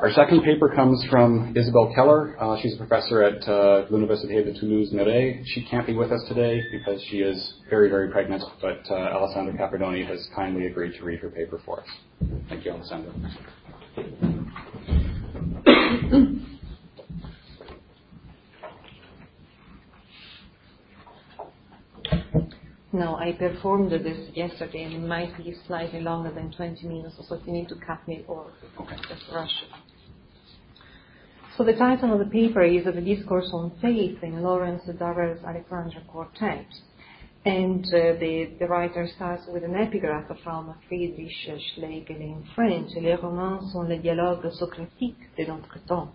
Our second paper comes from Isabelle Keller. Uh, she's a professor at uh, l'Université de Toulouse-Méré. She can't be with us today because she is very, very pregnant, but uh, Alessandra Capardoni has kindly agreed to read her paper for us. Thank you, Alessandra. No, I performed this yesterday and it might be slightly longer than 20 minutes, so if you need to cut me or okay. just rush it. So the title of the paper is The Discourse on Faith in Lawrence Durrell's Alexandria Quartet. And uh, the, the writer starts with an epigraph from Friedrich Schlegel in French, Les romans sont les dialogues socratiques de notre temps.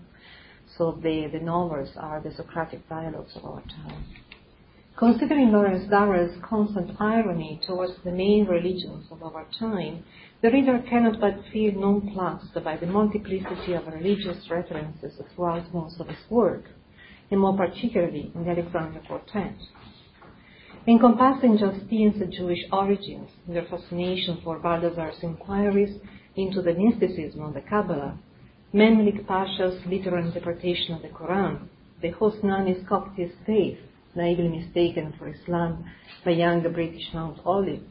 So the, the novels are the Socratic dialogues of our time. Considering Lawrence Durrell's constant irony towards the main religions of our time, the reader cannot but feel nonplussed by the multiplicity of religious references throughout most of his work, and more particularly in the Alexandria Quartet. Encompassing Justine's Jewish origins, their fascination for Balthazar's inquiries into the mysticism of the Kabbalah, Memlik Pasha's literal interpretation of the Quran, the Hosnani's Coptic faith, naively mistaken for Islam by young British Mountolive,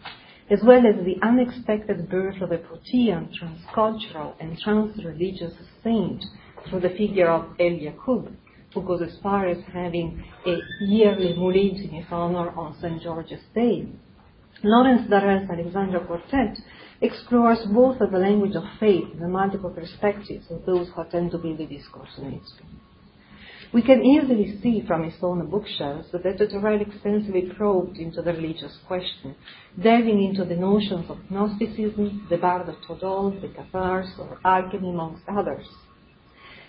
as well as the unexpected birth of a Protean transcultural and trans-religious saint through the figure of El Yaqub, who goes as far as having a yearly moulid in his honor on St. George's Day. Lawrence Durrell's Alexandria Quartet explores both the language of faith and the multiple perspectives of those who attend to build the discourse on. We can easily see from his own bookshelves that Durrell extensively probed into the religious question, delving into the notions of Gnosticism, the Bard of Todol, the Cathars, or alchemy, amongst others.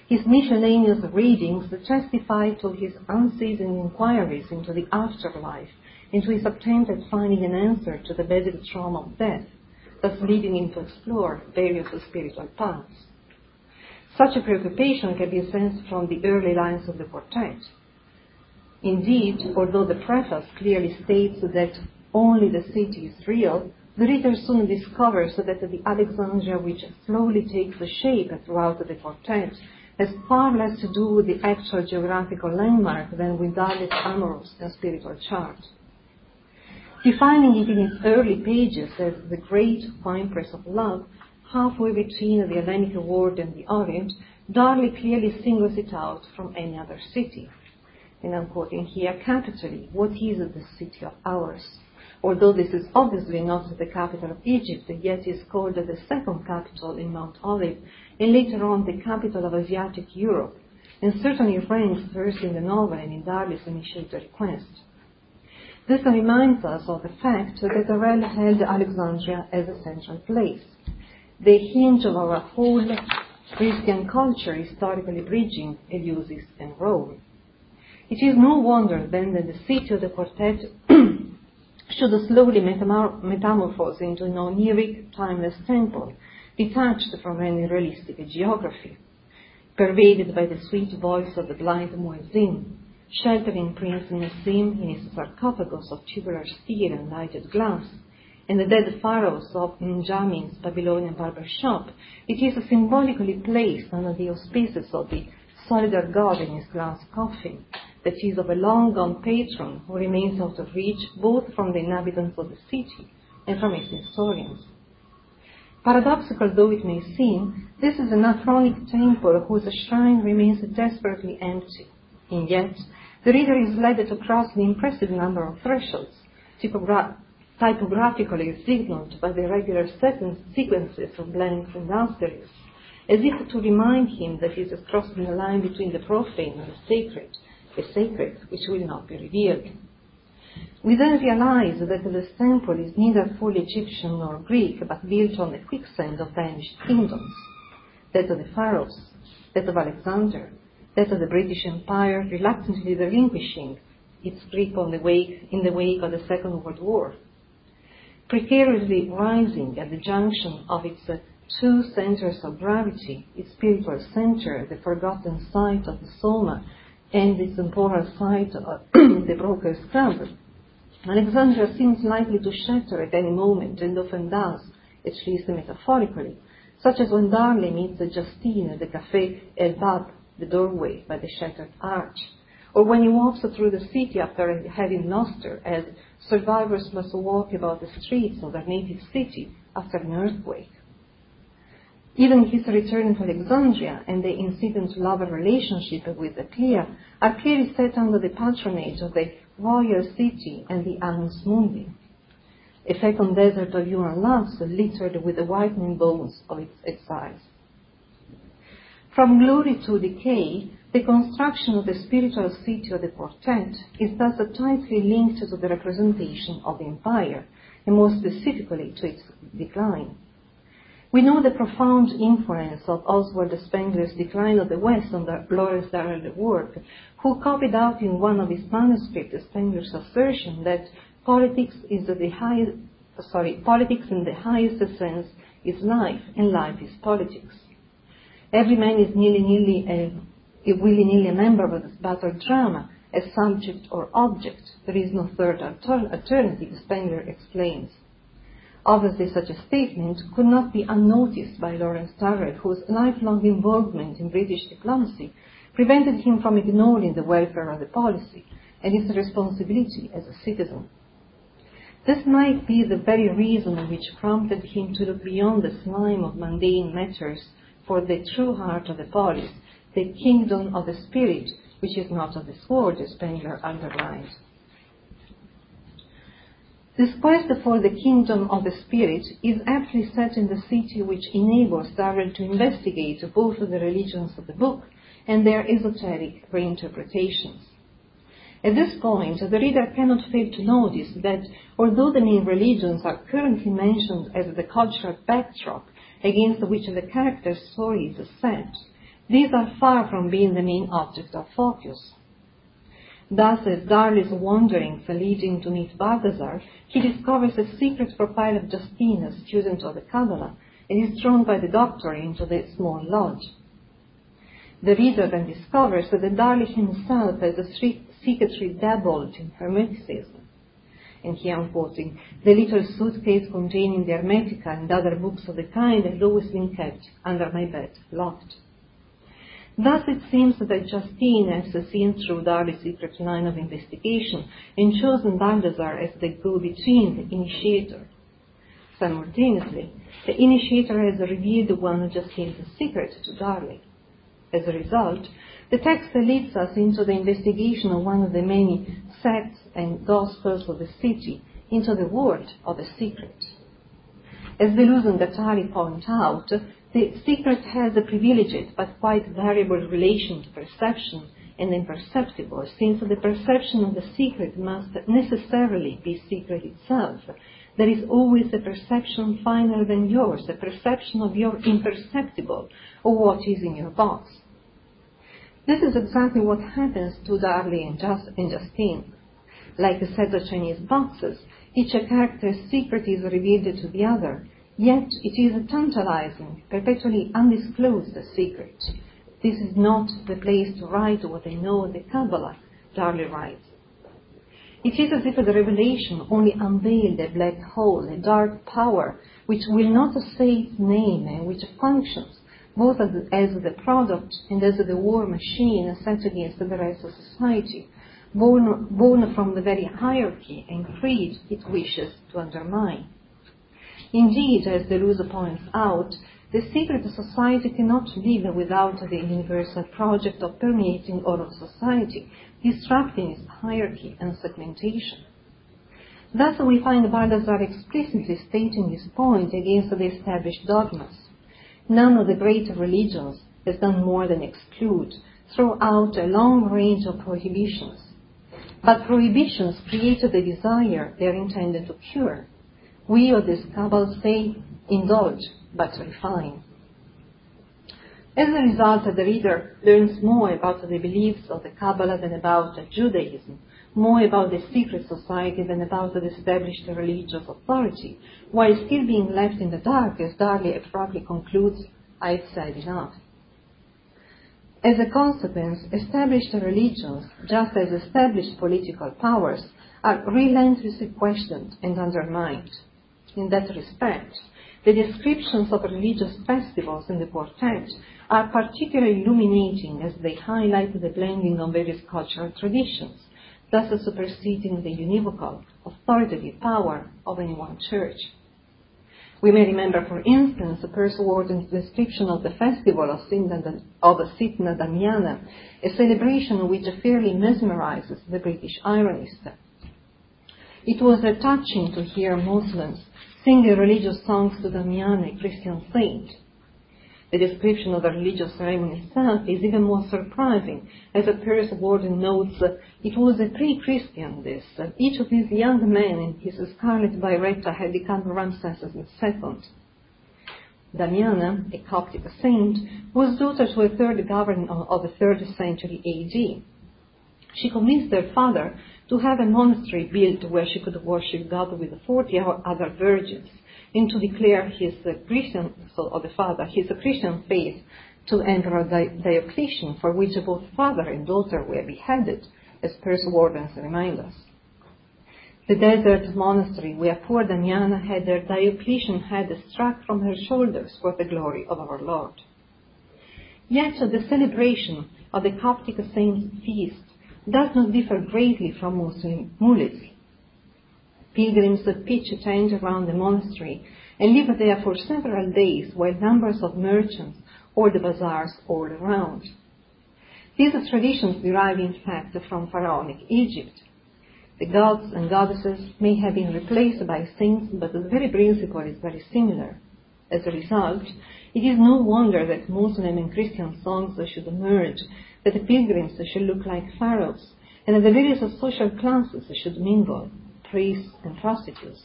His miscellaneous readings testify to his unceasing inquiries into the afterlife into to his attempt at finding an answer to the basic trauma of death, thus leading him to explore various spiritual paths. Such a preoccupation can be sensed from the early lines of the quartet. Indeed, although the preface clearly states that only the city is real, the reader soon discovers that the Alexandria which slowly takes shape throughout the quartet has far less to do with the actual geographical landmark than with Darley's amorous and spiritual chart. Defining it in its early pages as the great wine press of love, halfway between the Hellenic world and the Orient, Darley clearly singles it out from any other city. And I'm quoting here capitally, what is the city of ours? Although this is obviously not the capital of Egypt, yet is called the second capital in Mountolive, and later on the capital of Asiatic Europe, and certainly ranks first in the novel and in Darley's initiated request. This reminds us of the fact that Durrell held Alexandria as a central place the hinge of our whole Christian culture historically bridging Eleusis and Rome. It is no wonder then that the city of the quartet should slowly metamorphose into an oniric, timeless temple, detached from any realistic geography, pervaded by the sweet voice of the blind muezzin, sheltering Prince Nassim in his sarcophagus of tubular steel and lighted glass, and the dead pharaohs of Mnemjian's Babylonian barber shop, it is symbolically placed under the auspices of the solidar god in his glass coffin, that is of a long gone patron who remains out of reach both from the inhabitants of the city and from its historians. Paradoxical though it may seem, this is an Athronic temple whose shrine remains desperately empty, and yet the reader is led to cross the impressive number of thresholds, typogra- typographically signaled by the regular sequences of blanks and asterisks, as if to remind him that he is crossing the line between the profane and the sacred, the sacred which will not be revealed. We then realize that the temple is neither fully Egyptian nor Greek, but built on the quicksand of vanished kingdoms, that of the pharaohs, that of Alexander, that of the British Empire reluctantly relinquishing its grip on the wake, in the wake of the Second World War, precariously rising at the junction of its uh, two centers of gravity, its spiritual center, the forgotten site of the Soma, and its temporal site of the broker's camp, Alexandria seems likely to shatter at any moment, and often does, at least metaphorically, such as when Darley meets Justine at the Café El Bab, the doorway by the shattered arch, or when he walks through the city after having lost her, as survivors must walk about the streets of their native city after an earthquake. Even his return to Alexandria and the incident lover relationship with Clea are clearly set under the patronage of the royal city and the annus mundi. A fecund desert of human loves littered with the whitening bones of its exiles. From glory to decay, the construction of the spiritual city of the quartet is thus tightly linked to the representation of the empire, and more specifically to its decline. We know the profound influence of Oswald Spengler's Decline of the West on the Lawrence Durrell work, who copied out in one of his manuscripts Spengler's assertion that politics is the highest, sorry, politics in the highest sense is life, and life is politics. Every man is nearly nearly, a, willy-nilly a member battle drama, as subject or object. There is no third alternative, Spengler explains. Obviously, such a statement could not be unnoticed by Lawrence Durrell, whose lifelong involvement in British diplomacy prevented him from ignoring the welfare of the policy and his responsibility as a citizen. This might be the very reason which prompted him to look beyond the slime of mundane matters for the true heart of the polis, the kingdom of the spirit, which is not of this world, as Spengler underlined. This quest for the kingdom of the spirit is aptly set in the city which enables Durrell to investigate both the religions of the book and their esoteric reinterpretations. At this point, the reader cannot fail to notice that although the main religions are currently mentioned as the cultural backdrop against which the character's story is set, these are far from being the main object of focus. Thus, as Darley's wanderings lead him to meet Balthazar, he discovers a secret profile of Justine, a student of the Kabbalah, and is drawn by the doctor into the small lodge. The reader then discovers that Darley himself has a secretly dabbled in Hermeticism. And here I'm quoting, the little suitcase containing the Hermetica and other books of the kind has always been kept under my bed, locked. Thus it seems that Justine has seen through Darley's secret line of investigation and chosen Balthazar as the go-between, the initiator. Simultaneously, the initiator has revealed the one who of Justine's secret to Darley. As a result, the text leads us into the investigation of one of the many sects and gospels of the city, into the world of the secret. As Deleuze and Guattari point out, the secret has a privileged but quite variable relation to perception and imperceptible, since the perception of the secret must necessarily be secret itself. There is always a perception finer than yours, a perception of your imperceptible, or what is in your box. This is exactly what happens to Darley and, Just, and Justine. Like a set of Chinese boxes, each character's secret is revealed to the other, Yet it is a tantalizing, perpetually undisclosed secret. This is not the place to write what I know of the Kabbalah, Darley writes. It is as if the revelation only unveiled a black hole, a dark power, which will not say its name and which functions both as, as the product and as the war machine set against the rest of society, born, born from the very hierarchy and creed it wishes to undermine. Indeed, as Deleuze points out, the secret society cannot live without the universal project of permeating all of society, disrupting its hierarchy and segmentation. Thus, we find Balthazar explicitly stating this point against the established dogmas. None of the great religions has done more than exclude, throw out a long range of prohibitions. But prohibitions create the desire they are intended to cure, we of this Kabbalah say indulge but refine. As a result, the reader learns more about the beliefs of the Kabbalah than about Judaism, more about the secret society than about the established religious authority, while still being left in the dark, as Darley abruptly concludes, I've said enough. As a consequence, established religions, just as established political powers, are relentlessly questioned and undermined. In that respect, the descriptions of religious festivals in the quartet are particularly illuminating as they highlight the blending of various cultural traditions, thus superseding the univocal, authoritative power of any one church. We may remember, for instance, Warden's description of the festival of Sitna Damiana, a celebration which fairly mesmerizes the British ironist. It was touching to hear Muslims singing religious songs to Damiana, a Christian saint. The description of the religious ceremony itself is even more surprising, as a Pursewarden notes, it was a pre-Christian this. Each of these young men in his scarlet biretta had become Ramses II. Damiana, a Coptic saint, was daughter to a third governor of the third century AD. She convinced her father to have a monastery built where she could worship God with 40 other virgins and to declare his uh, Christian, so of the father, his Christian faith to Emperor Diocletian, for which both father and daughter were beheaded, as Piers wardens reminds us. The desert monastery where poor Damiana had her Diocletian head struck from her shoulders for the glory of our Lord. Yet the celebration of the Coptic saint's feast does not differ greatly from Muslim Moulids. Pilgrims pitch a tent around the monastery and live there for several days while numbers of merchants hold the bazaars all around. These traditions derive in fact from pharaonic Egypt. The gods and goddesses may have been replaced by saints, but the very principle is very similar. As a result, it is no wonder that Muslim and Christian songs should merge, that the pilgrims should look like pharaohs, and that the various social classes should mingle priests and prostitutes,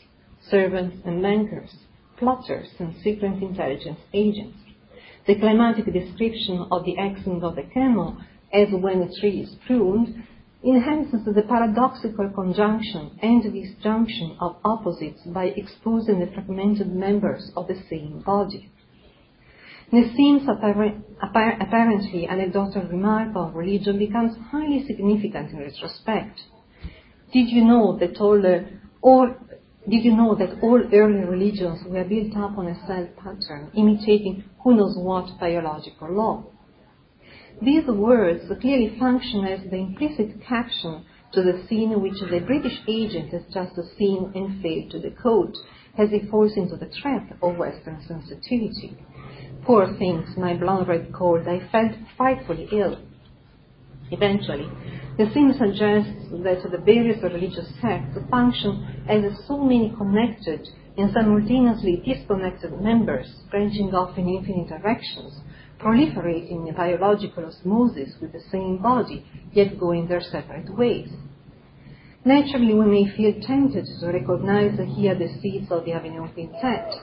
servants and bankers, plotters and secret intelligence agents. The climatic description of the axing of the camel as when a tree is pruned enhances the paradoxical conjunction and disjunction of opposites by exposing the fragmented members of the same body. Nassim's apparently anecdotal remark on religion becomes highly significant in retrospect. Did you know that all, all did you know that all early religions were built up on a cell pattern, imitating who knows what biological law? These words clearly function as the implicit caption to the scene which the British agent has just seen and failed to decode as he falls into the trap of Western sensitivity. Poor things, my blood red cold, I felt frightfully ill. Eventually, the theme suggests that the various religious sects function as so many connected and simultaneously disconnected members branching off in infinite directions, proliferating in biological osmosis with the same body, yet going their separate ways. Naturally, we may feel tempted to recognize here the seeds of the Avignon Quintet,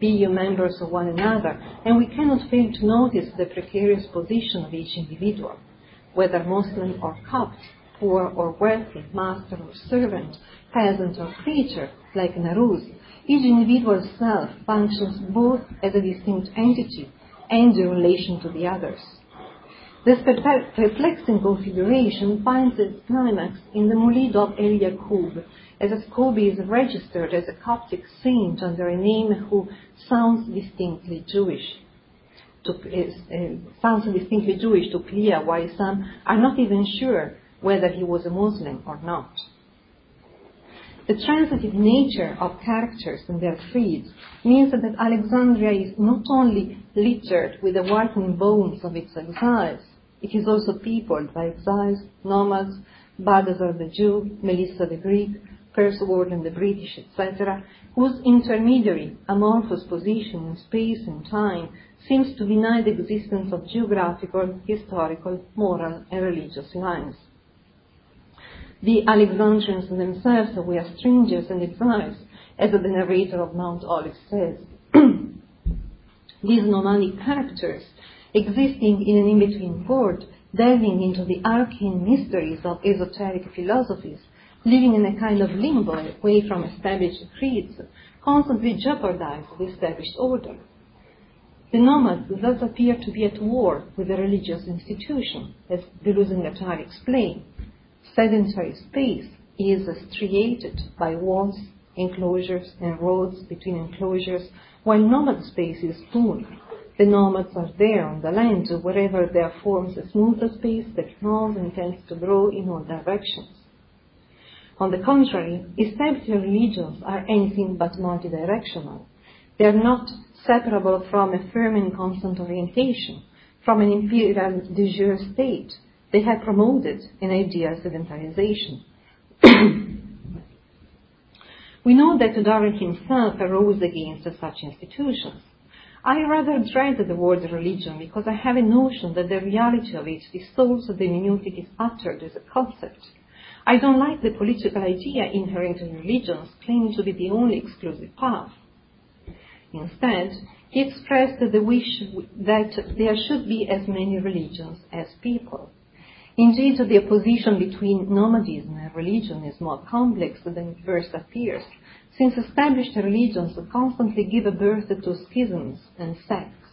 be you members of one another, and we cannot fail to notice the precarious position of each individual whether Muslim or Copt, poor or wealthy, master or servant, peasant or creature, like Narouz, each individual self functions both as a distinct entity and in relation to the others. This perplexing configuration finds its climax in the Mulid of El Yaqub, as a Scobie is registered as a Coptic saint under a name who sounds distinctly Jewish to, uh, sounds distinctly Jewish to Clea, while some are not even sure whether he was a Muslim or not. The transitive nature of characters and their creeds means that Alexandria is not only littered with the whitening bones of its exiles, it is also peopled by exiles, nomads, Balthazar the Jew, Melissa the Greek, Piers and the British, etc., whose intermediary amorphous position in space and time seems to deny the existence of geographical, historical, moral, and religious lines. The Alexandrians themselves were strangers and exiles, as the narrator of Mountolive says. These nomadic characters, existing in an in-between world, delving into the arcane mysteries of esoteric philosophies, living in a kind of limbo away from established creeds, constantly jeopardize the established order. The nomads thus appear to be at war with the religious institution, as Deleuze and Guattari explain. Sedentary space is striated by walls, enclosures and roads between enclosures, while nomad space is smooth. The nomads are there on the land wherever there forms a smoother space that grows and tends to grow in all directions. On the contrary, established religions are anything but multidirectional. They are not separable from a firm and constant orientation, from an imperial de jure state. They have promoted an ideal sedentarization. we know that Durrell himself arose against such institutions. I rather dread the word religion because I have a notion that the reality of it dissolves the hermeneutic is uttered as a concept. I don't like the political idea inherent in religions claiming to be the only exclusive path. Instead, he expressed the wish that there should be as many religions as people. Indeed, the opposition between nomadism and religion is more complex than it first appears, since established religions constantly give birth to schisms and sects.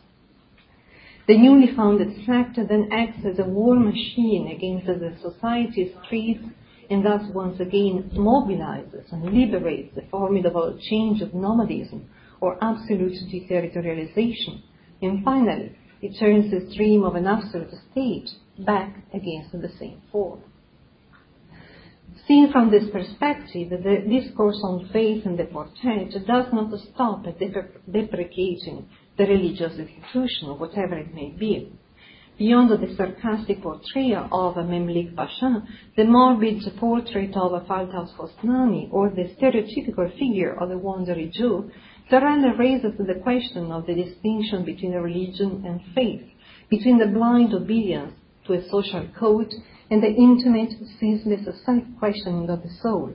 The newly founded sect then acts as a war machine against the society's creeds and thus once again mobilizes and liberates the formidable change of nomadism or absolute deterritorialization. And finally, it turns the stream of an absolute state back against the same form. Seen from this perspective, the discourse on faith and the quartet does not stop at deprecating the religious institution, whatever it may be. Beyond the sarcastic portrayal of a Memlik Pasha, the morbid portrait of Faltaus Hosnani, or the stereotypical figure of the wandering Jew, Durrell raises the question of the distinction between religion and faith, between the blind obedience to a social code and the intimate, ceaseless self-questioning of the soul.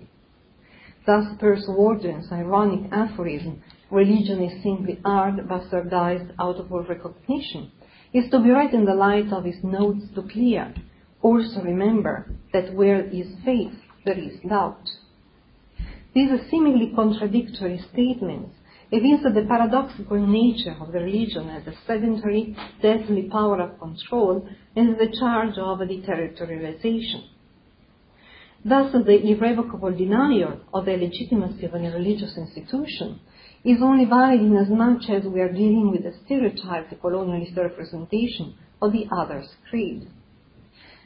Thus, Pursewarden's ironic aphorism, religion is simply art bastardized out of all recognition, is to be read in the light of his notes to Clea. Also remember that where is faith, there is doubt. These seemingly contradictory statements evince the paradoxical nature of the religion as a sedentary, deadly power of control and the charge of deterritorialization. Thus, the irrevocable denial of the legitimacy of a religious institution is only valid in as much as we are dealing with a stereotyped colonialist representation of the other's creed.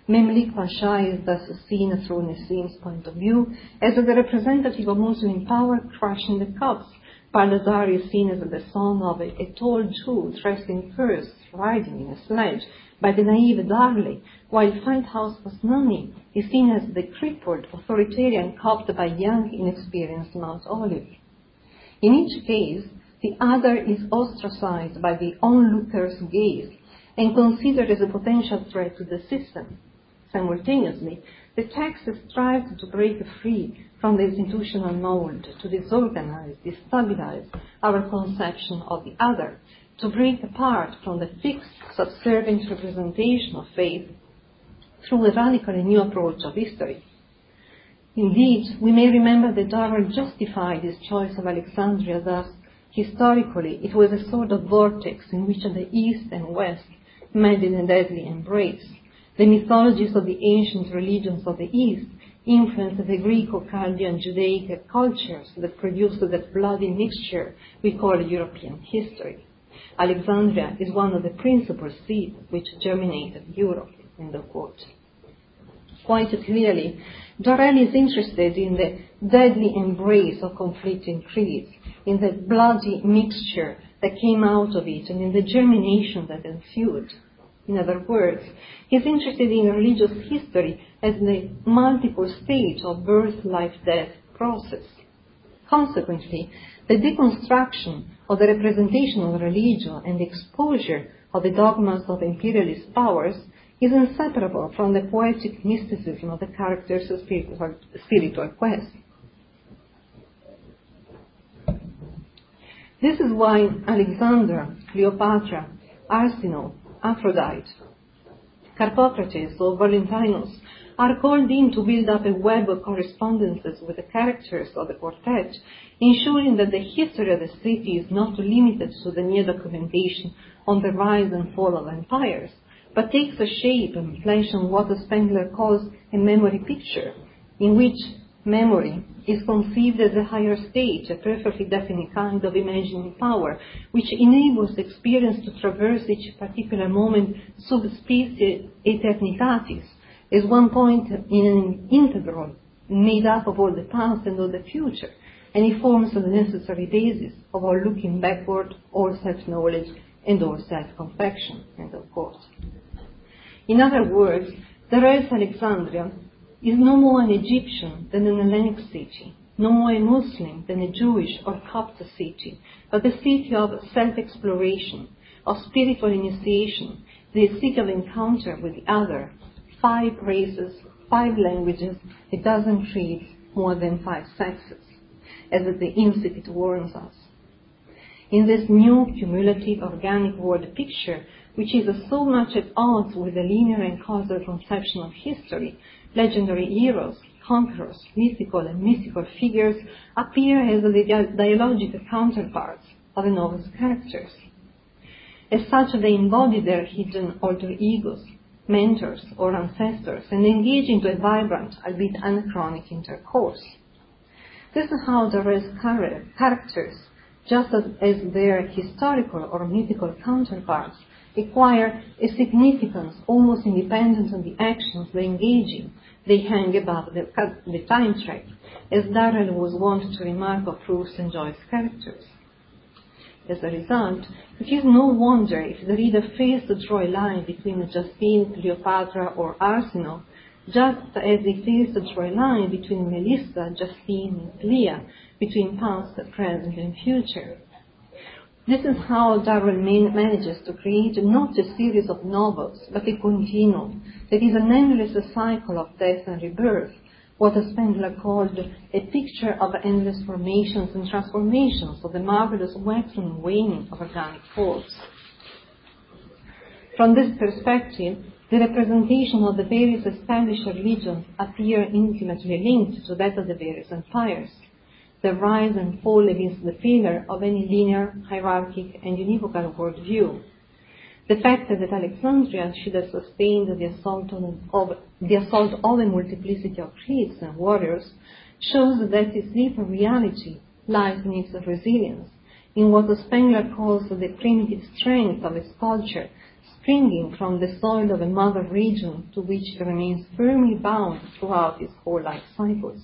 Memlik Pasha is thus seen through Nassim's point of view as the representative of Muslim power crushing the Copts. Balthazar is seen as the son of a, a tall Jew dressed in furs, riding in a sledge by the naive Darley, while Faltaus Hosnani is seen as the crippled authoritarian Copt by young, inexperienced Mountolive. In each case, the other is ostracized by the onlooker's gaze and considered as a potential threat to the system. Simultaneously, the text strives to break free from the institutional mold, to disorganize, destabilize our conception of the other, to break apart from the fixed, subservient representation of faith through a radically new approach of history. Indeed, we may remember that Durrell justified his choice of Alexandria thus. Historically, it was a sort of vortex in which the East and West met in a deadly embrace. The mythologies of the ancient religions of the East influenced the Greco-Chaldean Judaic cultures that produced that bloody mixture we call European history. Alexandria is one of the principal seeds which germinated Europe. End of quote. Quite clearly, Durrell is interested in the deadly embrace of conflicting creeds, in the bloody mixture that came out of it, and in the germination that ensued. In other words, he is interested in religious history as the multiple stage of birth, life, death process. Consequently, the deconstruction of the representation of religion and the exposure of the dogmas of imperialist powers is inseparable from the poetic mysticism of the character's spiritual, quest. This is why Alexander, Cleopatra, Arsinoe, Aphrodite, Carpocrates, or Valentinus are called in to build up a web of correspondences with the characters of the quartet, ensuring that the history of the city is not limited to the mere documentation on the rise and fall of empires, but takes a shape and flesh on what Spengler calls a memory picture, in which Memory is conceived as a higher stage, a perfectly definite kind of imagining power, which enables experience to traverse each particular moment sub specie eternitatis, as one point in an integral made up of all the past and all the future, and it forms the necessary basis of all looking backward, all self-knowledge, and all self-confection, and of course. In other words, the Res Alexandria is no more an Egyptian than an Hellenic city, no more a Muslim than a Jewish or Coptic city, but a city of self-exploration, of spiritual initiation, the city of encounter with the other, five races, five languages, a dozen creeds, more than five sexes, as the Institute warns us. In this new cumulative organic world picture, which is so much at odds with the linear and causal conception of history, legendary heroes, conquerors, mythical and mystical figures appear as the dialogical counterparts of the novel's characters. As such, they embody their hidden alter egos, mentors, or ancestors, and engage into a vibrant, albeit anachronic intercourse. This is how the Res characters, just as their historical or mythical counterparts, acquire a significance almost independent of the actions they engage in. They hang above the, the time track, as Durrell was wont to remark of Proust and Joyce's characters. As a result, it is no wonder if the reader fails to draw a line between Justine, Cleopatra, or Arsinoe, just as he fails to draw a line between Melissa, Justine, and Leah, between past, present, and future. This is how Durrell manages to create not a series of novels, but a continuum. That is an endless cycle of death and rebirth, what Spengler called a picture of endless formations and transformations of the marvelous waxing and waning of organic force. From this perspective, the representation of the various established religions appear intimately linked to that of the various empires the rise and fall against the pillar of any linear, hierarchic, and univocal worldview. The fact that Alexandria should have sustained the assault, on, of, the assault of a multiplicity of creeds and warriors shows that its deeper reality lies in its resilience, in what Spengler calls the primitive strength of its culture, springing from the soil of a mother region to which it remains firmly bound throughout its whole life cycles.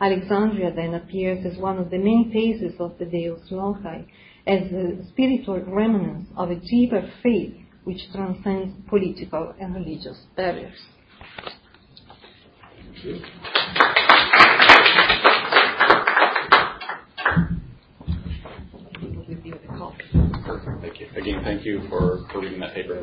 Alexandria then appears as one of the main phases of the Deus Loci, as the spiritual remnants of a deeper faith which transcends political and religious barriers. Thank you. Again, thank you for, for reading that paper,